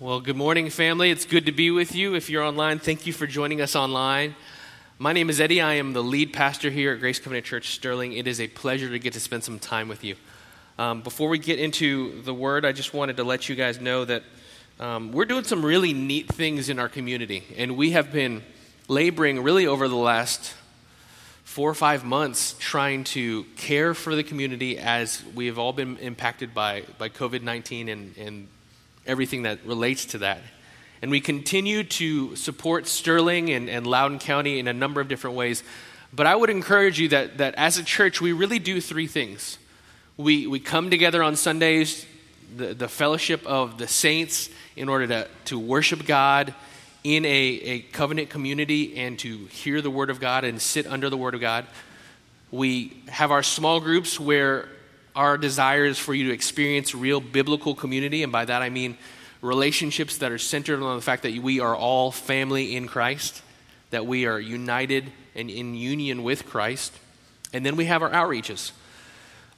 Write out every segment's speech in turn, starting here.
Well, good morning, family. It's good to be with you. If you're online, thank you for joining us online. My name is Eddie. I am the lead pastor here at Grace Covenant Church Sterling. It is a pleasure to get to spend some time with you. Um, before we get into the word, I just wanted to let you guys know that um, we're doing some really neat things in our community, and we have been laboring really over the last four or five months trying to care for the community as we have all been impacted by, by COVID 19 and, and everything that relates to that. And we continue to support Sterling and, and Loudoun County in a number of different ways. But I would encourage you that, that as a church, we really do three things. We, we come together on Sundays, the, the fellowship of the saints, in order to, to worship God in a, a covenant community and to hear the Word of God and sit under the Word of God. We have our small groups where our desire is for you to experience real biblical community, and by that I mean relationships that are centered on the fact that we are all family in Christ, that we are united and in union with Christ. And then we have our outreaches,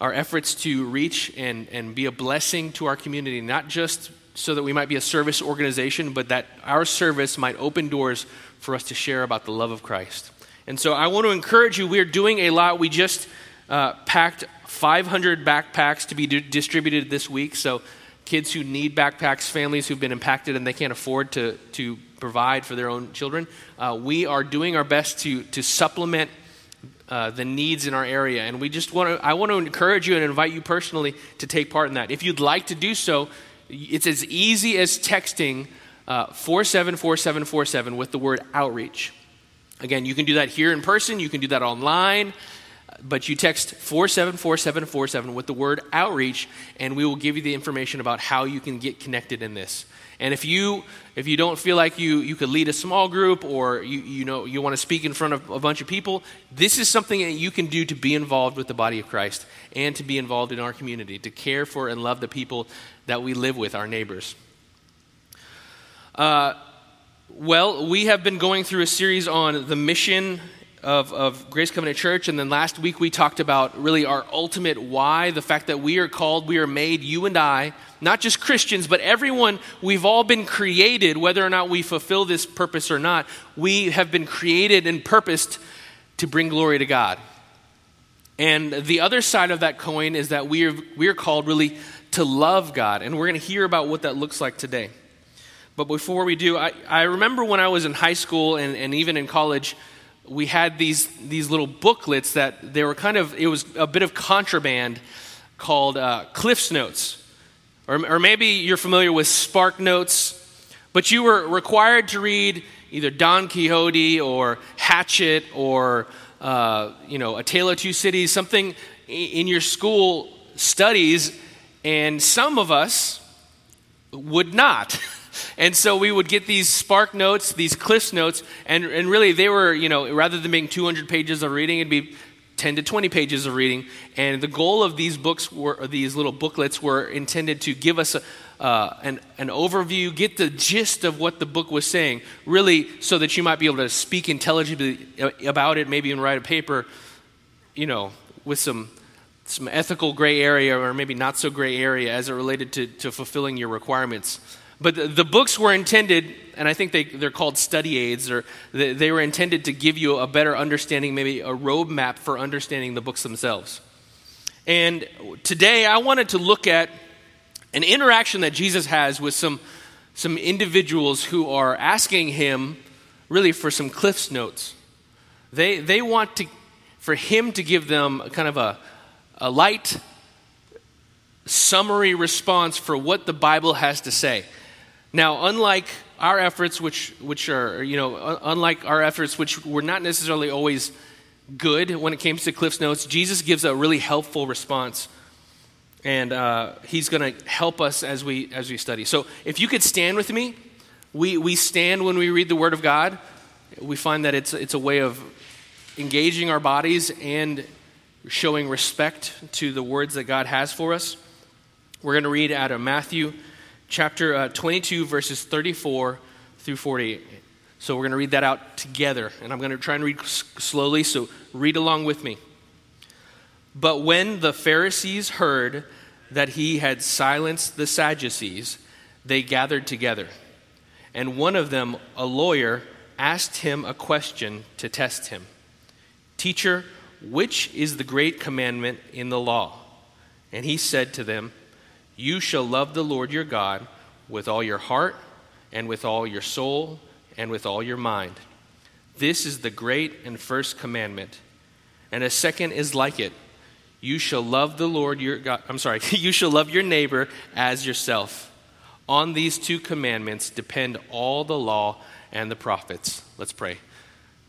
our efforts to reach and, and be a blessing to our community, not just so that we might be a service organization, but that our service might open doors for us to share about the love of Christ. And so I want to encourage you, we're doing a lot. We just uh, packed 500 backpacks to be d- distributed this week. So, kids who need backpacks, families who've been impacted and they can't afford to, to provide for their own children, uh, we are doing our best to, to supplement uh, the needs in our area. And we just want to, I want to encourage you and invite you personally to take part in that. If you'd like to do so, it's as easy as texting uh, 474747 with the word outreach. Again, you can do that here in person, you can do that online but you text 474747 with the word outreach, and we will give you the information about how you can get connected in this. And if you if you don't feel like you, you could lead a small group or you, you know you want to speak in front of a bunch of people, this is something that you can do to be involved with the body of Christ and to be involved in our community, to care for and love the people that we live with, our neighbors. Uh, well, we have been going through a series on the mission of, of Grace Covenant Church. And then last week we talked about really our ultimate why the fact that we are called, we are made, you and I, not just Christians, but everyone, we've all been created, whether or not we fulfill this purpose or not, we have been created and purposed to bring glory to God. And the other side of that coin is that we are, we are called really to love God. And we're going to hear about what that looks like today. But before we do, I, I remember when I was in high school and, and even in college, we had these, these little booklets that they were kind of, it was a bit of contraband called uh, Cliff's Notes. Or, or maybe you're familiar with Spark Notes, but you were required to read either Don Quixote or Hatchet or, uh, you know, A Tale of Two Cities, something in your school studies, and some of us would not. And so we would get these spark notes, these cliff notes, and, and really they were, you know, rather than being 200 pages of reading, it'd be 10 to 20 pages of reading. And the goal of these books were, these little booklets were intended to give us a, uh, an, an overview, get the gist of what the book was saying, really so that you might be able to speak intelligibly about it, maybe even write a paper, you know, with some, some ethical gray area or maybe not so gray area as it related to, to fulfilling your requirements. But the, the, books were intended, and I think they, they're called study aids, or they, they were intended to give you a better understanding, maybe a roadmap for understanding the books themselves. And today I wanted to look at an interaction that Jesus has with some, some individuals who are asking him really for some Cliff's notes. They, they want to, for him to give them kind of a, a light summary response for what the Bible has to say. Now, unlike our efforts, which, which are, you know, unlike our efforts, which were not necessarily always good when it came to Cliff's Notes, Jesus gives a really helpful response. And uh, he's going to help us as we, as we study. So if you could stand with me, we, we stand when we read the Word of God. We find that it's, it's a way of engaging our bodies and showing respect to the words that God has for us. We're going to read out of Matthew chapter uh, 22, verses 34 through 48. So we're going to read that out together, and I'm going to try and read s- slowly, so read along with me. But when the Pharisees heard that he had silenced the Sadducees, they gathered together. And one of them, a lawyer, asked him a question to test him Teacher, which is the great commandment in the law? And he said to them, You shall love the Lord your God with all your heart, and with all your soul, and with all your mind. This is the great and first commandment. And a second is like it you shall love the Lord your God. I'm sorry, you shall love your neighbor as yourself. On these two commandments depend all the law and the prophets. Let's pray.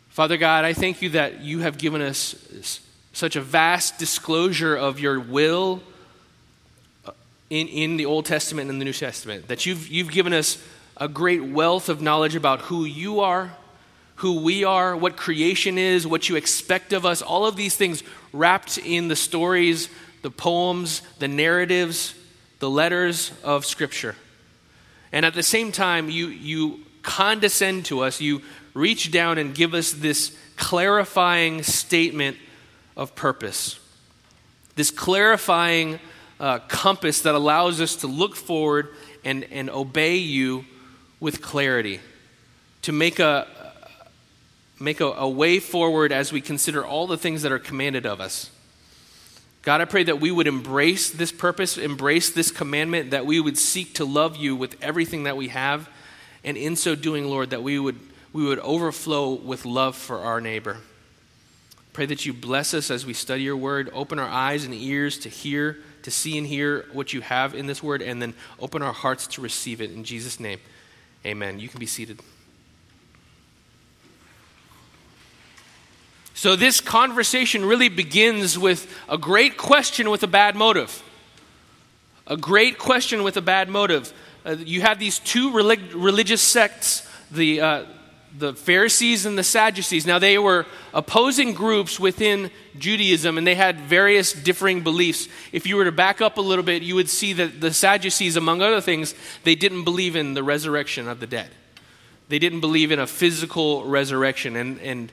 Father God, I thank you that you have given us such a vast disclosure of your will in, in the Old Testament and the New Testament, that you've, you've given us a great wealth of knowledge about who you are, who we are, what creation is, what you expect of us, all of these things wrapped in the stories, the poems, the narratives, the letters of Scripture. And at the same time, you, you condescend to us, you reach down and give us this clarifying statement of purpose, this clarifying uh, compass that allows us to look forward and, and obey you with clarity, to make a, make a, a way forward as we consider all the things that are commanded of us. God, I pray that we would embrace this purpose, embrace this commandment, that we would seek to love you with everything that we have, and in so doing, Lord, that we would, we would overflow with love for our neighbor. Pray that you bless us as we study your word, open our eyes and ears to hear, to see and hear what you have in this word, and then open our hearts to receive it. In Jesus' name, amen. You can be seated. So, this conversation really begins with a great question with a bad motive. A great question with a bad motive. Uh, you have these two relig- religious sects, the, uh, the Pharisees and the Sadducees. Now, they were opposing groups within Judaism, and they had various differing beliefs. If you were to back up a little bit, you would see that the Sadducees, among other things, they didn't believe in the resurrection of the dead. They didn't believe in a physical resurrection. And, and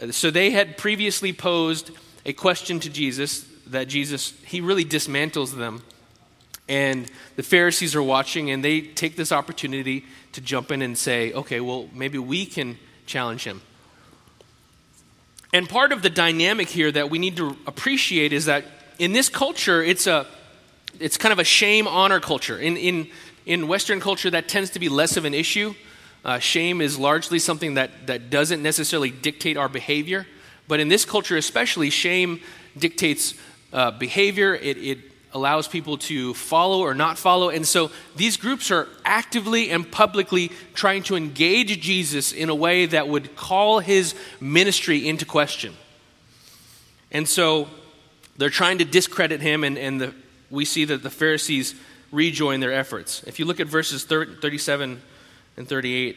uh, so they had previously posed a question to Jesus that Jesus, he really dismantles them. And the Pharisees are watching, and they take this opportunity to jump in and say, okay, well, maybe we can challenge him. And part of the dynamic here that we need to appreciate is that in this culture, it's, a, it's kind of a shame honor culture. In, in, in Western culture, that tends to be less of an issue. Uh, shame is largely something that, that doesn't necessarily dictate our behavior, but in this culture especially, shame dictates uh, behavior. It, it allows people to follow or not follow. And so these groups are actively and publicly trying to engage Jesus in a way that would call his ministry into question. And so they're trying to discredit him, and, and the, we see that the Pharisees rejoin their efforts. If you look at verses 30, 37 and 38,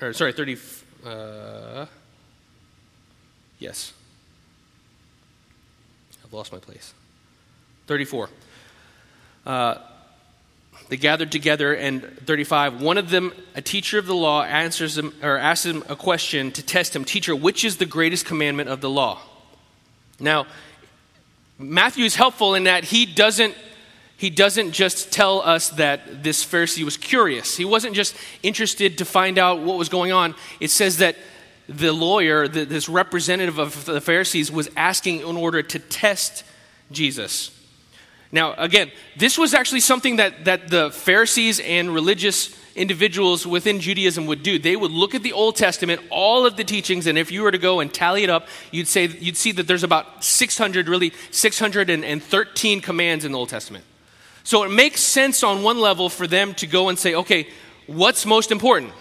or sorry, 30, uh, yes. I've lost my place. 34. Uh, they gathered together, and 35, one of them, a teacher of the law, answers him, or asks him a question to test him Teacher, which is the greatest commandment of the law? Now, Matthew is helpful in that he doesn't he doesn't just tell us that this Pharisee was curious. He wasn't just interested to find out what was going on. It says that the lawyer, the, this representative of the Pharisees, was asking in order to test Jesus. Now, again, this was actually something that, that the Pharisees and religious individuals within Judaism would do. They would look at the Old Testament, all of the teachings, and if you were to go and tally it up, you'd say you'd see that there's about 600, really 613 commands in the Old Testament. So it makes sense on one level for them to go and say, okay, what's most important?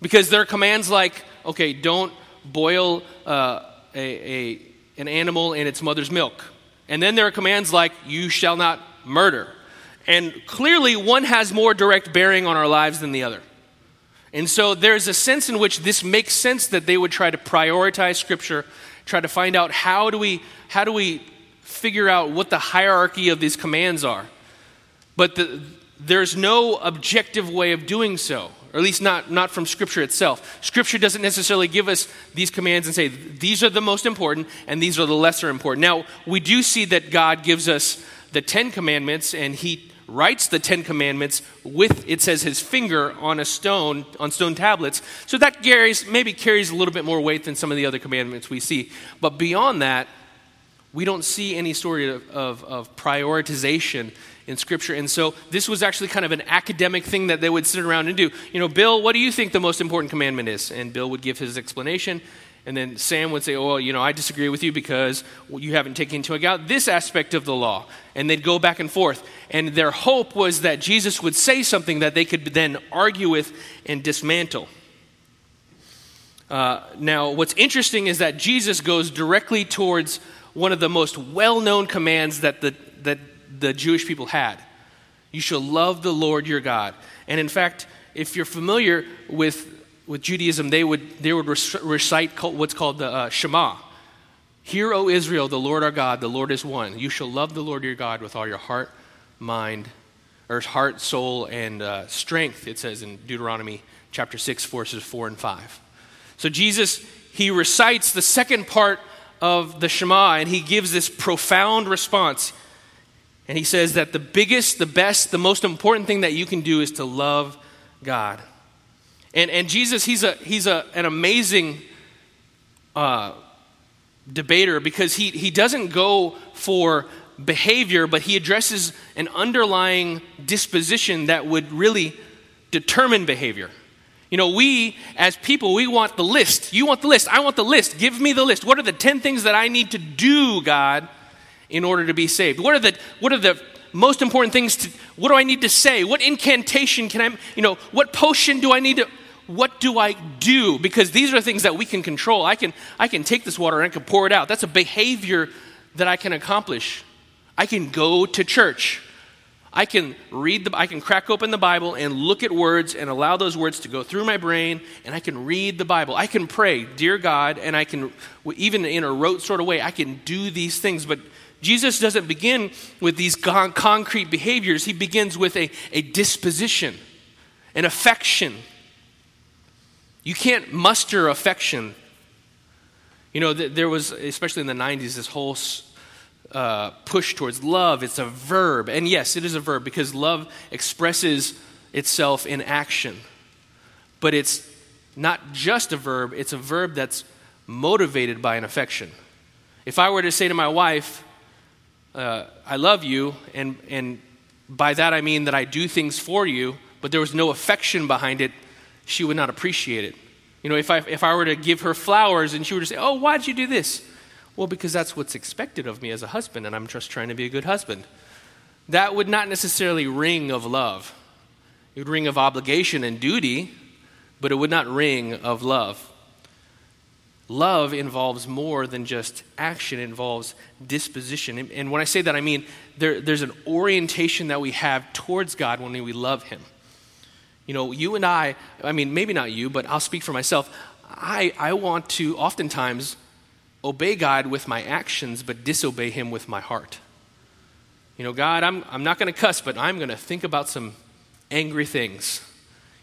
Because there are commands like, okay, don't boil uh, a, a, an animal in its mother's milk. And then there are commands like, you shall not murder. And clearly, one has more direct bearing on our lives than the other. And so there's a sense in which this makes sense that they would try to prioritize Scripture, try to find out how do we, how do we figure out what the hierarchy of these commands are. But the, there's no objective way of doing so, or at least not, not from Scripture itself. Scripture doesn't necessarily give us these commands and say, these are the most important and these are the lesser important. Now, we do see that God gives us the Ten Commandments, and He writes the Ten Commandments with, it says, his finger on a stone, on stone tablets. So that carries, maybe carries a little bit more weight than some of the other commandments we see. But beyond that, we don't see any sort of, of, of prioritization in Scripture. And so this was actually kind of an academic thing that they would sit around and do. You know, Bill, what do you think the most important commandment is? And Bill would give his explanation. And then Sam would say, Oh, well, you know, I disagree with you because you haven't taken into account this aspect of the law. And they'd go back and forth. And their hope was that Jesus would say something that they could then argue with and dismantle. Uh, now, what's interesting is that Jesus goes directly towards one of the most well known commands that the, that the Jewish people had. You shall love the Lord your God. And in fact, if you're familiar with, with Judaism, they would, they would recite what's called the uh, Shema. Hear, O Israel, the Lord our God, the Lord is one. You shall love the Lord your God with all your heart, mind, or heart, soul, and uh, strength, it says in Deuteronomy chapter 6, verses 4 and 5. So Jesus, he recites the second part of the Shema and he gives this profound response. And he says that the biggest, the best, the most important thing that you can do is to love God. And, and Jesus, he's, a, he's a, an amazing uh, debater because he, he doesn't go for behavior, but he addresses an underlying disposition that would really determine behavior. You know, we as people, we want the list. You want the list. I want the list. Give me the list. What are the 10 things that I need to do, God, in order to be saved? What are the, what are the most important things to, what do I need to say? What incantation can I, you know, what potion do I need to, what do I do? Because these are things that we can control. I can, I can take this water and I can pour it out. That's a behavior that I can accomplish. I can go to church. I can read the, I can crack open the Bible and look at words and allow those words to go through my brain and I can read the Bible. I can pray, dear God, and I can, even in a rote sort of way, I can do these things. But Jesus doesn't begin with these con- concrete behaviors. He begins with a, a disposition, an affection. You can't muster affection. You know, there was, especially in the 90s, this whole uh, push towards love. It's a verb. And yes, it is a verb because love expresses itself in action. But it's not just a verb, it's a verb that's motivated by an affection. If I were to say to my wife, uh, I love you, and, and by that I mean that I do things for you, but there was no affection behind it, she would not appreciate it. You know, if I, if I were to give her flowers and she were to say, Oh, why'd you do this? Well, because that's what's expected of me as a husband, and I'm just trying to be a good husband. That would not necessarily ring of love. It would ring of obligation and duty, but it would not ring of love. Love involves more than just action, it involves disposition. And when I say that, I mean there, there's an orientation that we have towards God when we love Him. You know, you and I, I mean, maybe not you, but I'll speak for myself. I, I want to oftentimes obey God with my actions, but disobey Him with my heart. You know, God, I'm, I'm not going to cuss, but I'm going to think about some angry things.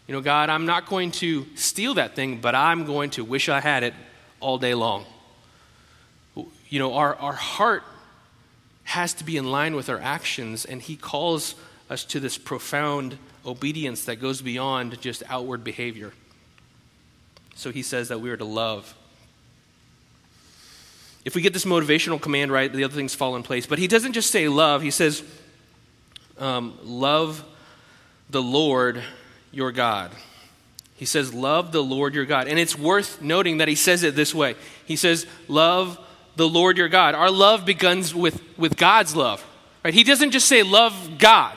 You know, God, I'm not going to steal that thing, but I'm going to wish I had it all day long. You know, our, our heart has to be in line with our actions, and He calls us to this profound obedience that goes beyond just outward behavior. So He says that we are to love if we get this motivational command right, the other things fall in place. But he doesn't just say love, he says, um, love the Lord your God. He says, Love the Lord your God. And it's worth noting that he says it this way He says, Love the Lord your God. Our love begins with, with God's love. Right? He doesn't just say, Love God.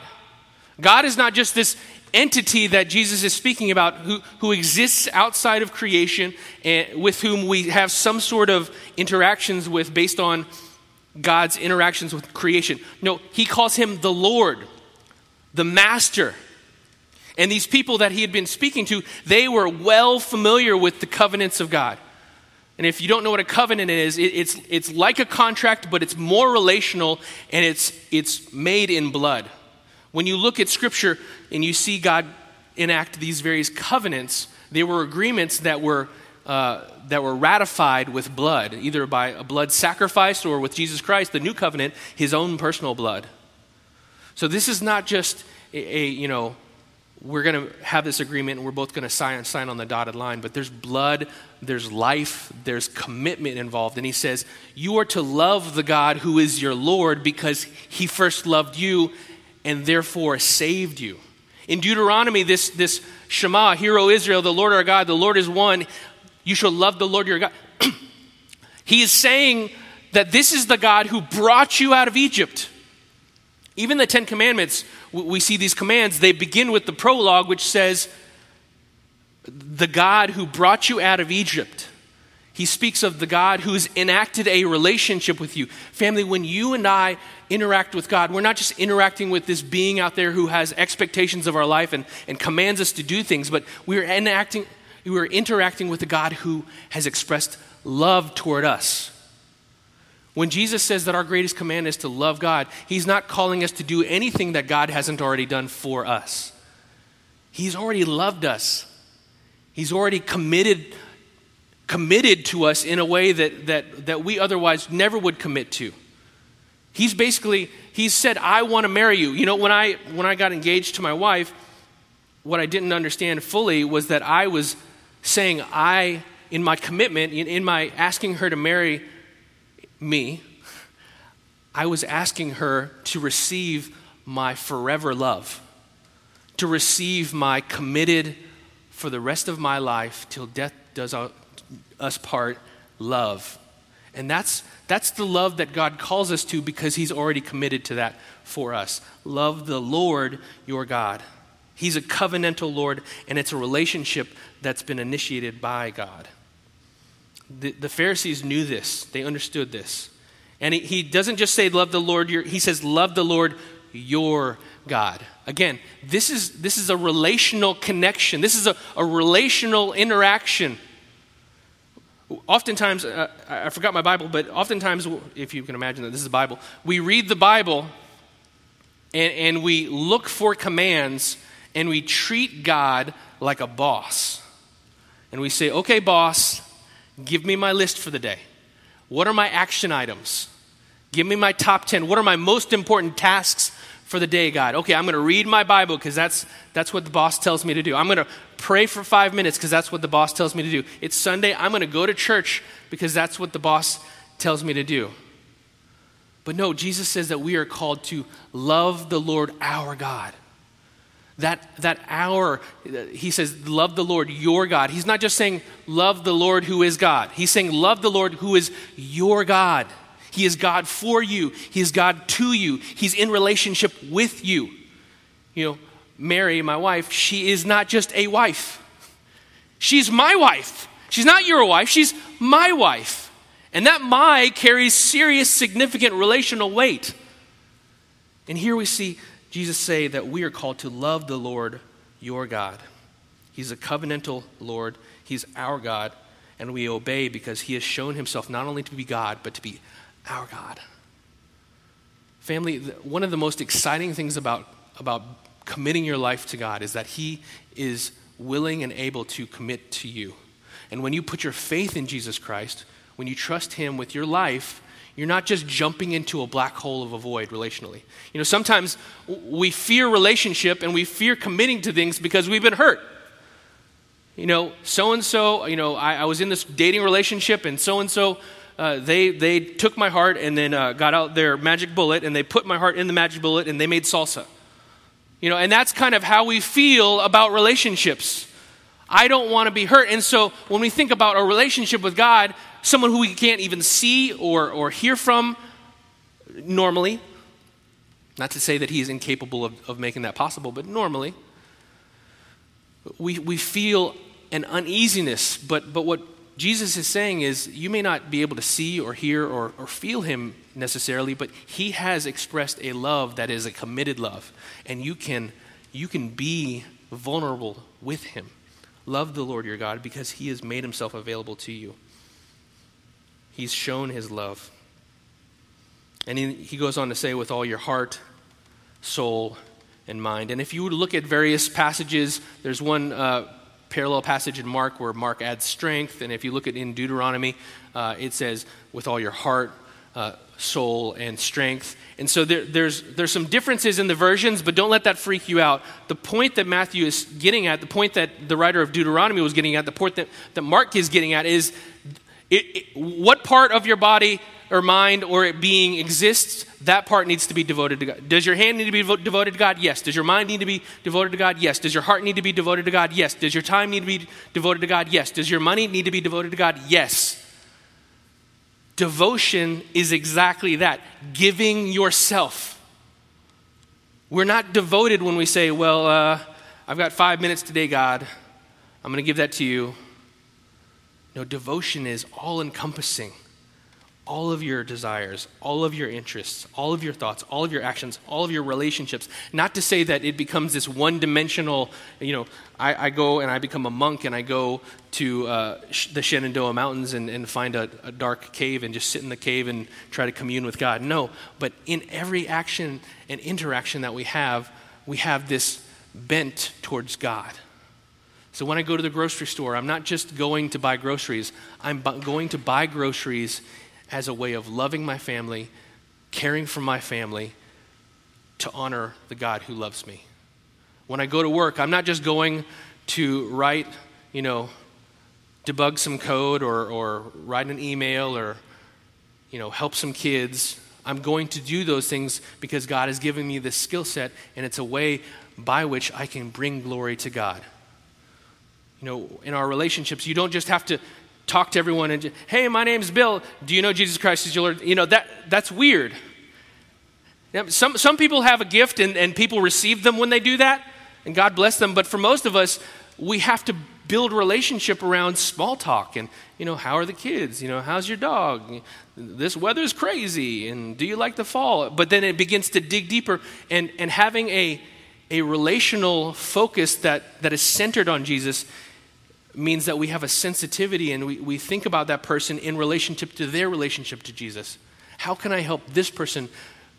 God is not just this entity that Jesus is speaking about who, who exists outside of creation and with whom we have some sort of interactions with based on God's interactions with creation. No, he calls him the Lord, the Master. And these people that he had been speaking to, they were well familiar with the covenants of God. And if you don't know what a covenant is, it, it's, it's like a contract, but it's more relational and it's, it's made in blood. When you look at Scripture and you see God enact these various covenants, they were agreements that were, uh, that were ratified with blood, either by a blood sacrifice or with Jesus Christ, the new covenant, his own personal blood. So this is not just a, a you know, we're going to have this agreement and we're both going to sign, sign on the dotted line, but there's blood, there's life, there's commitment involved. And he says, You are to love the God who is your Lord because he first loved you and therefore saved you. In Deuteronomy, this, this Shema, Hear, O Israel, the Lord our God, the Lord is one. You shall love the Lord your God. he is saying that this is the God who brought you out of Egypt. Even the Ten Commandments, we see these commands, they begin with the prologue, which says, The God who brought you out of Egypt. He speaks of the God who's enacted a relationship with you. Family, when you and I interact with God, we're not just interacting with this being out there who has expectations of our life and, and commands us to do things, but we're enacting, we're interacting with the God who has expressed love toward us. When Jesus says that our greatest command is to love God, He's not calling us to do anything that God hasn't already done for us. He's already loved us, He's already committed, committed to us in a way that, that, that we otherwise never would commit to. He's basically, He's said, I want to marry you. You know, when I, when I got engaged to my wife, what I didn't understand fully was that I was saying, I, in my commitment, in, in my asking her to marry me, I was asking her to receive my forever love, to receive my committed for the rest of my life till death does us part love. And that's, that's the love that God calls us to because He's already committed to that for us. Love the Lord your God. He's a covenantal Lord, and it's a relationship that's been initiated by God. The, the Pharisees knew this, they understood this. And he, he doesn't just say, Love the Lord, your, he says, Love the Lord your God. Again, this is, this is a relational connection, this is a, a relational interaction. Oftentimes, uh, I forgot my Bible, but oftentimes, if you can imagine that this is the Bible, we read the Bible and, and we look for commands and we treat God like a boss. And we say, okay, boss, Give me my list for the day. What are my action items? Give me my top 10. What are my most important tasks for the day, God? Okay, I'm going to read my Bible because that's, that's what the boss tells me to do. I'm going to pray for five minutes because that's what the boss tells me to do. It's Sunday. I'm going to go to church because that's what the boss tells me to do. But no, Jesus says that we are called to love the Lord our God that, that hour, he says, love the Lord your God. He's not just saying, love the Lord who is God. He's saying, love the Lord who is your God. He is God for you, He is God to you, He's in relationship with you. You know, Mary, my wife, she is not just a wife, she's my wife. She's not your wife, she's my wife. And that my carries serious, significant relational weight. And here we see Jesus say that we are called to love the Lord your God. He's a covenantal Lord, He's our God, and we obey because He has shown Himself not only to be God, but to be our God. Family, one of the most exciting things about, about committing your life to God is that He is willing and able to commit to you. And when you put your faith in Jesus Christ, when you trust Him with your life, you're not just jumping into a black hole of a void relationally. You know, sometimes we fear relationship and we fear committing to things because we've been hurt. You know, so and so, you know, I, I, was in this dating relationship and so and so, they, they took my heart and then uh, got out their magic bullet and they put my heart in the magic bullet and they made salsa. You know, and that's kind of how we feel about relationships. I don't want to be hurt. And so when we think about a relationship with God, someone who we can't even see or, or hear from normally. Not to say that he is incapable of, of making that possible, but normally. We, we feel an uneasiness, but, but what Jesus is saying is you may not be able to see or hear or, or feel him necessarily, but he has expressed a love that is a committed love. And you can, you can be vulnerable with him. Love the Lord your God because he has made himself available to you. He's shown his love. And he, he goes on to say, with all your heart, soul, and mind. And if you look at various passages, there's one uh, parallel passage in Mark where Mark adds strength. And if you look at in Deuteronomy, uh, it says, with all your heart. Uh, soul and strength. And so there, there's, there's some differences in the versions, but don't let that freak you out. The point that Matthew is getting at, the point that the writer of Deuteronomy was getting at, the point that, that Mark is getting at is it, it, what part of your body or mind or being exists, that part needs to be devoted to God. Does your hand need to be devoted to God? Yes. Does your mind need to be devoted to God? Yes. Does your heart need to be devoted to God? Yes. Does your time need to be devoted to God? Yes. Does your money need to be devoted to God? Yes. Devotion is exactly that giving yourself. We're not devoted when we say, Well, uh, I've got five minutes today, God. I'm going to give that to you. No, devotion is all encompassing all of your desires, all of your interests, all of your thoughts, all of your actions, all of your relationships. Not to say that it becomes this one dimensional, you know, I, I, go and I become a monk and I go to uh, the Shenandoah Mountains and, and find a, a dark cave and just sit in the cave and try to commune with God. No, but in every action and interaction that we have, we have this bent towards God. So when I go to the grocery store, I'm not just going to buy groceries, I'm going to buy groceries as a way of loving my family, caring for my family, to honor the God who loves me. When I go to work, I'm not just going to write, you know, debug some code or, or write an email or, you know, help some kids. I'm going to do those things because God has given me this skill set, and it's a way by which I can bring glory to God. You know, in our relationships, you don't just have to talk to everyone and, just, hey, my name's Bill. Do you know Jesus Christ is your Lord? You know, that, that's weird. Some, some people have a gift and, and people receive them when they do that, and God bless them. But for most of us, we have to build relationship around small talk and, you know, how are the kids? You know, how's your dog? This weather's crazy, and do you like the fall? But then it begins to dig deeper, and, and having a, a relational focus that, that is centered on Jesus means that we have a sensitivity and we, we think about that person in relationship to their relationship to Jesus. How can I help this person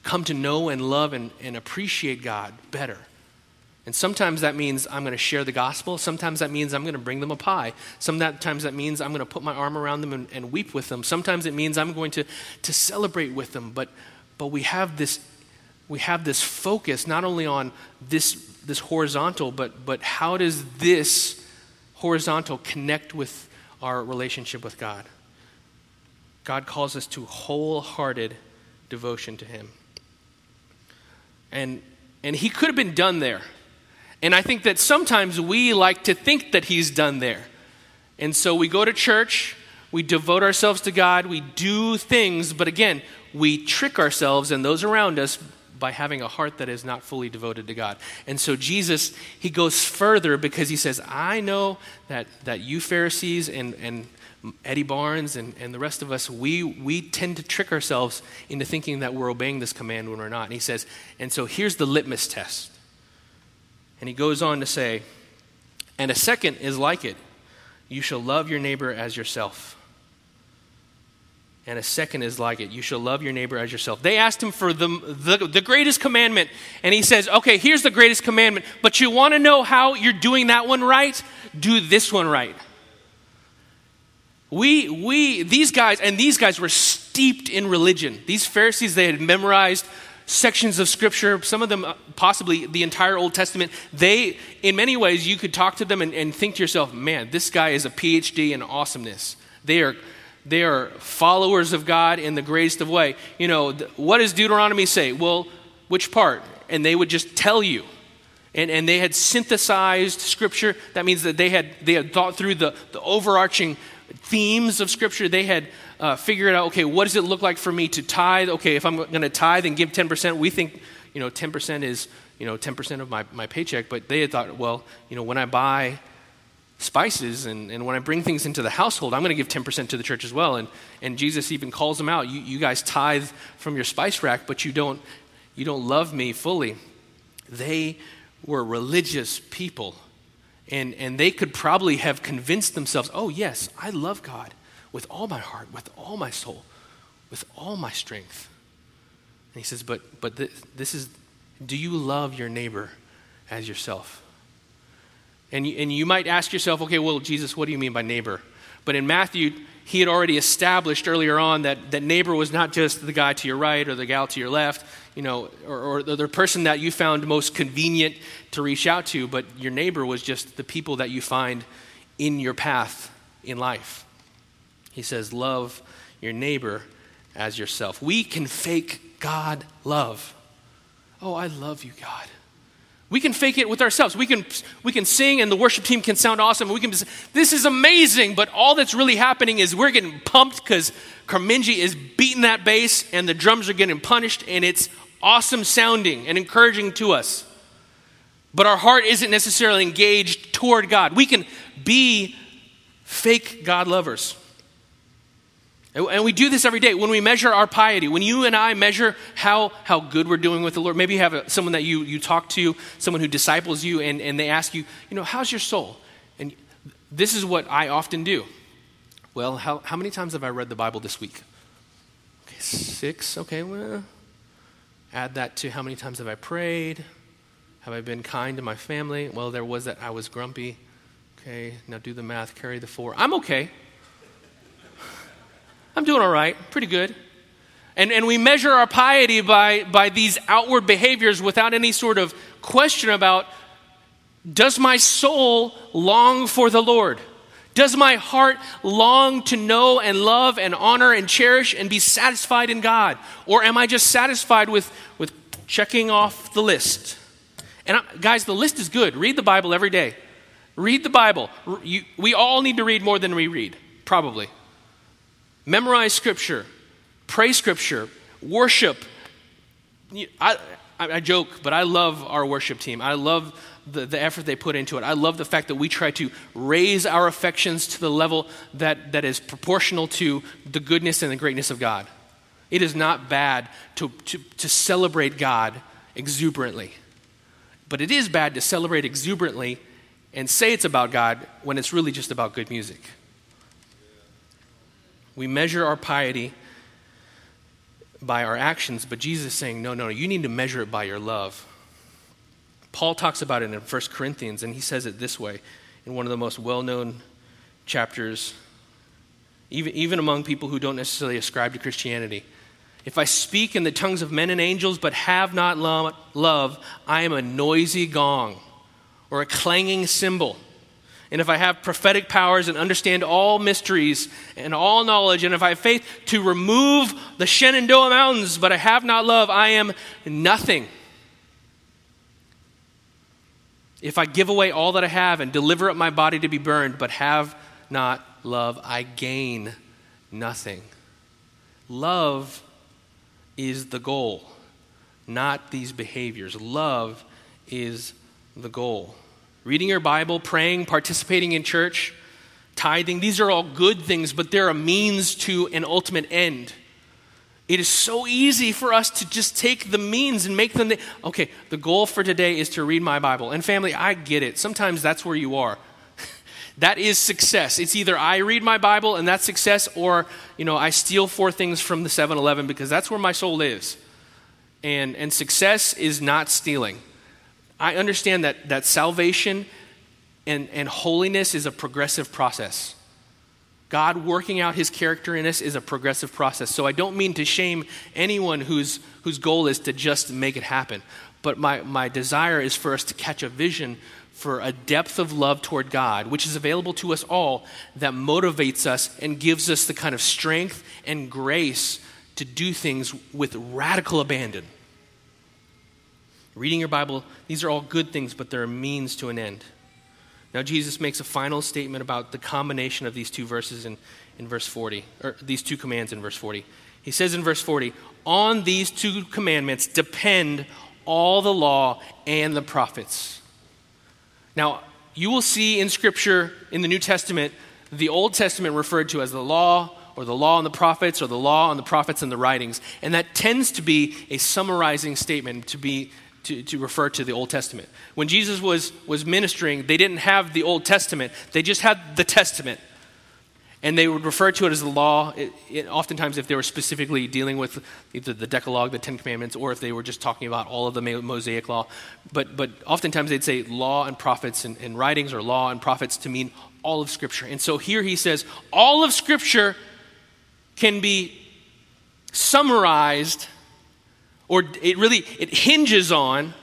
come to know and love and, and appreciate God better? And sometimes that means I'm going to share the gospel. Sometimes that means I'm going to bring them a pie. Sometimes that means I'm going to put my arm around them and, and weep with them. Sometimes it means I'm going to, to celebrate with them. But, but we have this we have this focus not only on this, this horizontal, but, but how does this horizontal connect with our relationship with God. God calls us to wholehearted devotion to Him. And, and He could have been done there. And I think that sometimes we like to think that He's done there. And so we go to church, we devote ourselves to God, we do things, but again, we trick ourselves and those around us by having a heart that is not fully devoted to God. And so Jesus, he goes further because he says, I know that, that you Pharisees and, and Eddie Barnes and, and the rest of us, we, we tend to trick ourselves into thinking that we're obeying this command when we're not. And he says, and so here's the litmus test. And he goes on to say, and a second is like it you shall love your neighbor as yourself and a second is like it. You shall love your neighbor as yourself. They asked him for the, the, the, greatest commandment. And he says okay here's the greatest commandment. But you want to know how you're doing that one right? Do this one right. We we these guys and these guys were steeped in religion. These pharisees they had memorized sections of scripture some of them uh, possibly the entire old testament. They in many ways you could talk to them and, and think to yourself man this guy is a phd in awesomeness. They are they are followers of God in the greatest of way. You know, what does Deuteronomy say? Well, which part? And they would just tell you. And, and they had synthesized scripture. That means that they had, they had thought through the, the overarching themes of scripture. They had uh, figured out, okay, what does it look like for me to tithe? Okay, if I'm going to tithe and give 10%, we think, you know, 10% is, you know, 10% of my, my paycheck. But they had thought, well, you know, when I buy spices and, and when I bring things into the household, I'm going to give 10% to the church as well. And, and Jesus even calls them out. You, you guys tithe from your spice rack, but you don't, you don't love me fully. They were religious people. And, and they could probably have convinced themselves, oh, yes, I love God with all my heart, with all my soul, with all my strength. And he says, but, but th- this is, do you love your neighbor as yourself? And you, and you might ask yourself, okay, well, Jesus, what do you mean by neighbor? But in Matthew, he had already established earlier on that, that neighbor was not just the guy to your right or the gal to your left, you know, or, or the person that you found most convenient to reach out to, but your neighbor was just the people that you find in your path in life. He says, Love your neighbor as yourself. We can fake God love. Oh, I love you, God. We can fake it with ourselves. We can, we can sing, and the worship team can sound awesome. We can, this is amazing, but all that's really happening is we're getting pumped because Carminji is beating that bass, and the drums are getting punished, and it's awesome sounding and encouraging to us. But our heart isn't necessarily engaged toward God. We can be fake God lovers. And we do this every day when we measure our piety. When you and I measure how, how good we're doing with the Lord, maybe you have a, someone that you, you talk to, someone who disciples you, and, and they ask you, you know, how's your soul? And this is what I often do. Well, how, how many times have I read the Bible this week? Okay, six. Okay, well, add that to how many times have I prayed? Have I been kind to my family? Well, there was that I was grumpy. Okay, now do the math, carry the four. I'm okay. I'm doing all right, pretty good. And, and we measure our piety by, by these outward behaviors without any sort of question about does my soul long for the Lord? Does my heart long to know and love and honor and cherish and be satisfied in God? Or am I just satisfied with, with checking off the list? And I, guys, the list is good. Read the Bible every day. Read the Bible. You, we all need to read more than we read, probably memorize Scripture, pray Scripture, worship. I, I, joke, but I love our worship team. I love the, the effort they put into it. I love the fact that we try to raise our affections to the level that, that is proportional to the goodness and the greatness of God. It is not bad to, to, to celebrate God exuberantly, but it is bad to celebrate exuberantly and say it's about God when it's really just about good music. We measure our piety by our actions, but Jesus is saying, no, no, you need to measure it by your love. Paul talks about it in 1 Corinthians, and he says it this way in one of the most well known chapters, even, even among people who don't necessarily ascribe to Christianity. If I speak in the tongues of men and angels but have not love, I am a noisy gong or a clanging cymbal and if I have prophetic powers and understand all mysteries and all knowledge, and if I have faith to remove the Shenandoah Mountains, but I have not love, I am nothing. If I give away all that I have and deliver up my body to be burned, but have not love, I gain nothing. Love is the goal, not these behaviors. Love is the goal. Reading your Bible, praying, participating in church, tithing, these are all good things, but they're a means to an ultimate end. It is so easy for us to just take the means and make them. The, okay, the goal for today is to read my Bible. And family, I get it. Sometimes that's where you are. that is success. It's either I read my Bible and that's success, or you know I steal four things from the 7-Eleven because that's where my soul lives. And and success is not stealing. I understand that, that salvation and, and holiness is a progressive process. God working out his character in us is a progressive process. So I don't mean to shame anyone whose, whose goal is to just make it happen. But my, my desire is for us to catch a vision for a depth of love toward God, which is available to us all, that motivates us and gives us the kind of strength and grace to do things with radical abandon. Reading your Bible, these are all good things, but they're a means to an end. Now, Jesus makes a final statement about the combination of these two verses in, in verse 40, or these two commands in verse 40. He says in verse 40, On these two commandments depend all the law and the prophets. Now, you will see in Scripture, in the New Testament, the Old Testament referred to as the law, or the law and the prophets, or the law and the prophets and the writings. And that tends to be a summarizing statement, to be to, to refer to the Old Testament. When Jesus was, was ministering, they didn't have the Old Testament, they just had the Testament. And they would refer to it as the law, it, it, oftentimes if they were specifically dealing with either the Decalogue, the Ten Commandments, or if they were just talking about all of the Mosaic law. But, but oftentimes they'd say law and prophets and, and writings or law and prophets to mean all of Scripture. And so here he says all of Scripture can be summarized, or it really it hinges on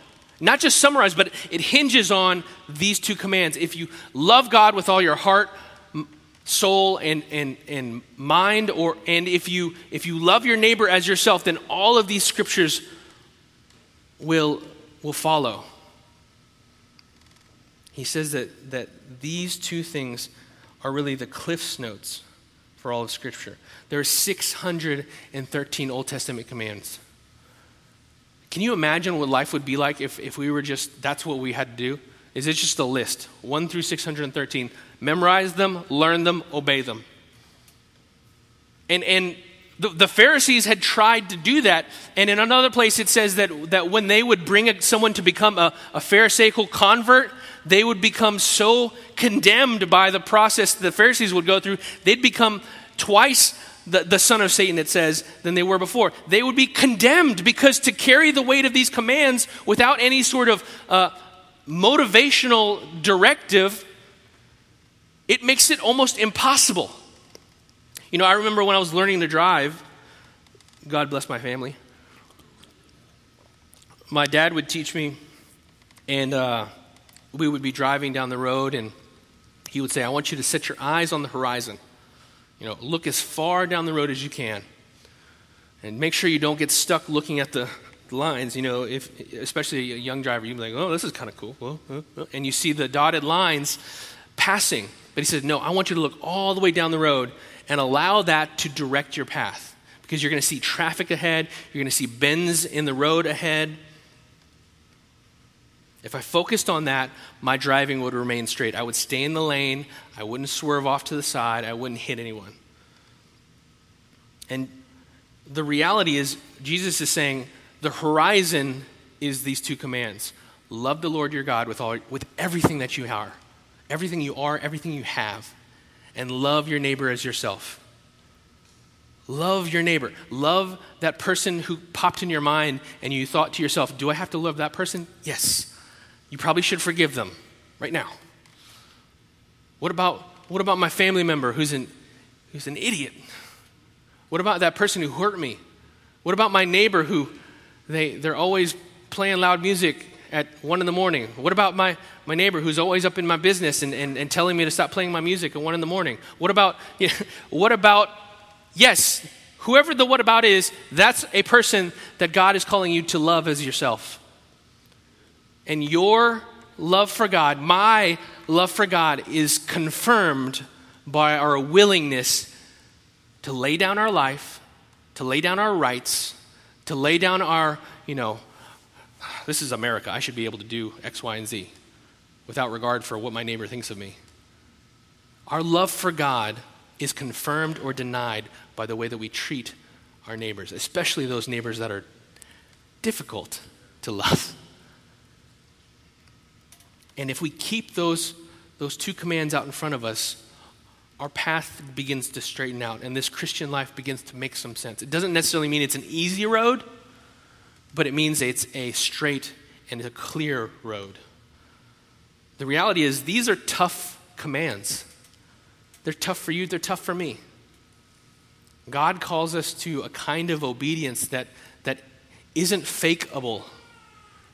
not just summarize but it hinges on these two commands. If you love God with all your heart, soul and, and, and mind or and if you if you love your neighbor as yourself then all of these scriptures will will follow. He says that that these two things are really the cliffs notes for all of scripture. There are 613 old testament commands can you imagine what life would be like if, if we were just that's what we had to do is it just a list 1 through 613 memorize them, learn them, obey them. And, and the, the, Pharisees had tried to do that. And in another place, it says that, that when they would bring a, someone to become a, a Pharisaical convert, they would become so condemned by the process the Pharisees would go through, they'd become twice the, the son of Satan, it says, than they were before. They would be condemned because to carry the weight of these commands without any sort of uh, motivational directive it makes it almost impossible. You know, I remember when I was learning to drive, God bless my family, my dad would teach me, and uh, we would be driving down the road, and he would say, I want you to set your eyes on the horizon. You know, look as far down the road as you can. And make sure you don't get stuck looking at the lines. You know, if, especially a young driver, you'd be like, oh, this is kind of cool. Uh, uh. And you see the dotted lines passing. But he said, No, I want you to look all the way down the road and allow that to direct your path because you're going to see traffic ahead, you're going to see bends in the road ahead. If I focused on that, my driving would remain straight. I would stay in the lane, I wouldn't swerve off to the side, I wouldn't hit anyone. And the reality is, Jesus is saying the horizon is these two commands love the Lord your God with, all, with everything that you are everything you are, everything you have, and love your neighbor as yourself. Love your neighbor. Love that person who popped in your mind and you thought to yourself, Do I have to love that person? Yes. You probably should forgive them right now. What about, what about my family member who's an, who's an idiot? What about that person who hurt me? What about my neighbor who they, they're always playing loud music at one in the morning? What about my, my neighbor who's always up in my business and, and, and telling me to stop playing my music at one in the morning? What about, know, what about, yes, whoever the what about is, that's a person that God is calling you to love as yourself. And your love for God, my love for God, is confirmed by our willingness to lay down our life, to lay down our rights, to lay down our, you know, this is America. I should be able to do X, Y, and Z without regard for what my neighbor thinks of me. Our love for God is confirmed or denied by the way that we treat our neighbors, especially those neighbors that are difficult to love. And if we keep those, those two commands out in front of us, our path begins to straighten out and this Christian life begins to make some sense. It doesn't necessarily mean it's an easy road, but it means it's a straight and a clear road. The reality is, these are tough commands. They're tough for you, they're tough for me. God calls us to a kind of obedience that, that isn't fakeable.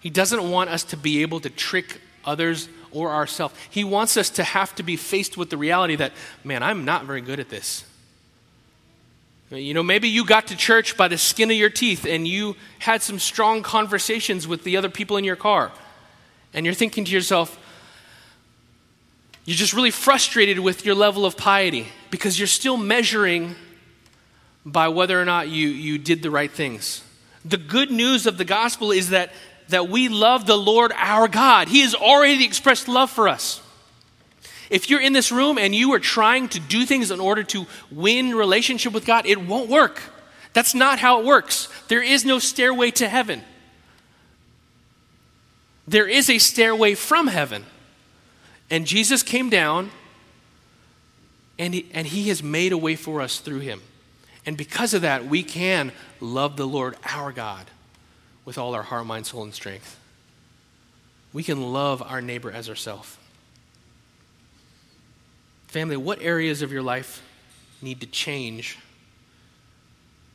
He doesn't want us to be able to trick others or ourselves. He wants us to have to be faced with the reality that, man, I'm not very good at this. You know, maybe you got to church by the skin of your teeth and you had some strong conversations with the other people in your car. And you're thinking to yourself, you're just really frustrated with your level of piety because you're still measuring by whether or not you, you did the right things. The good news of the gospel is that, that we love the Lord our God. He has already expressed love for us. If you're in this room and you are trying to do things in order to win relationship with God, it won't work. That's not how it works. There is no stairway to heaven. There is a stairway from heaven. And Jesus came down And he, and he has made a way for us through him. And because of that, we can love the Lord our God with all our heart, mind, soul, and strength. We can love our neighbor as ourselves. Family, what areas of your life need to change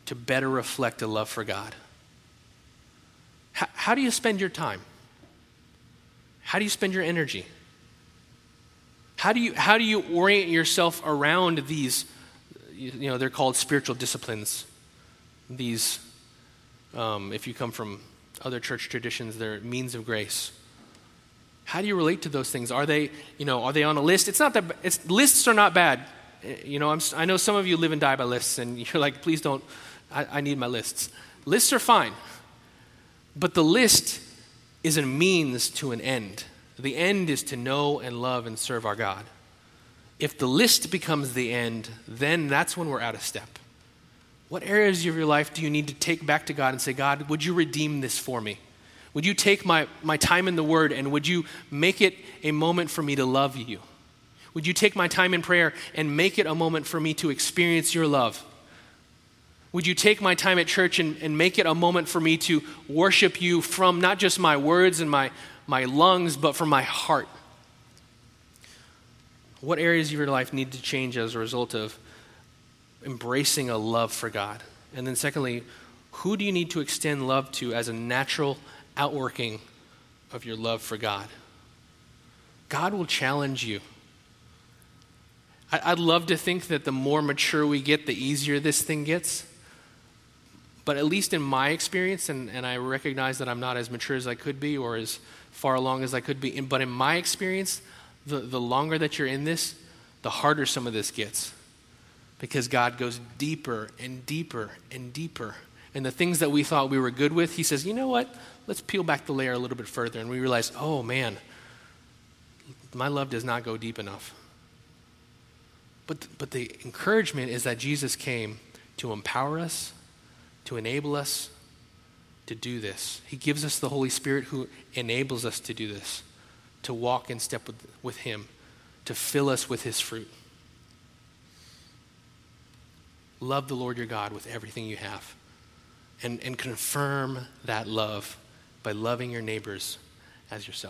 to better reflect a love for God? How, how do you spend your time? How do you spend your energy? How do you, how do you orient yourself around these, you know, they're called spiritual disciplines. These, um, if you come from other church traditions, they're means of grace. How do you relate to those things? Are they, you know, are they on a list? It's not that, it's, lists are not bad. You know, I'm, i know some of you live and die by lists, and you're like, please don't, I, I need my lists. Lists are fine. But the list is a means to an end. The end is to know and love and serve our God. If the list becomes the end, then that's when we're out of step. What areas of your life do you need to take back to God and say, God, would you redeem this for me? Would you take my, my time in the Word and would you make it a moment for me to love you? Would you take my time in prayer and make it a moment for me to experience your love? Would you take my time at church and, and make it a moment for me to worship you from not just my words and my, my lungs, but from my heart? What areas of your life need to change as a result of embracing a love for God? And then, secondly, who do you need to extend love to as a natural outworking of your love for God? God will challenge you. I'd love to think that the more mature we get, the easier this thing gets. But at least in my experience, and, and I recognize that I'm not as mature as I could be or as far along as I could be, but in my experience, the, the longer that you're in this, the harder some of this gets. Because God goes deeper and deeper and deeper. And the things that we thought we were good with, He says, you know what? Let's peel back the layer a little bit further. And we realize, oh man, my love does not go deep enough. But, but the encouragement is that Jesus came to empower us to enable us to do this. He gives us the Holy Spirit who enables us to do this, to walk in step with, with Him, to fill us with His fruit. Love the Lord your God with everything you have. And, and confirm that love by loving your neighbors as yourself.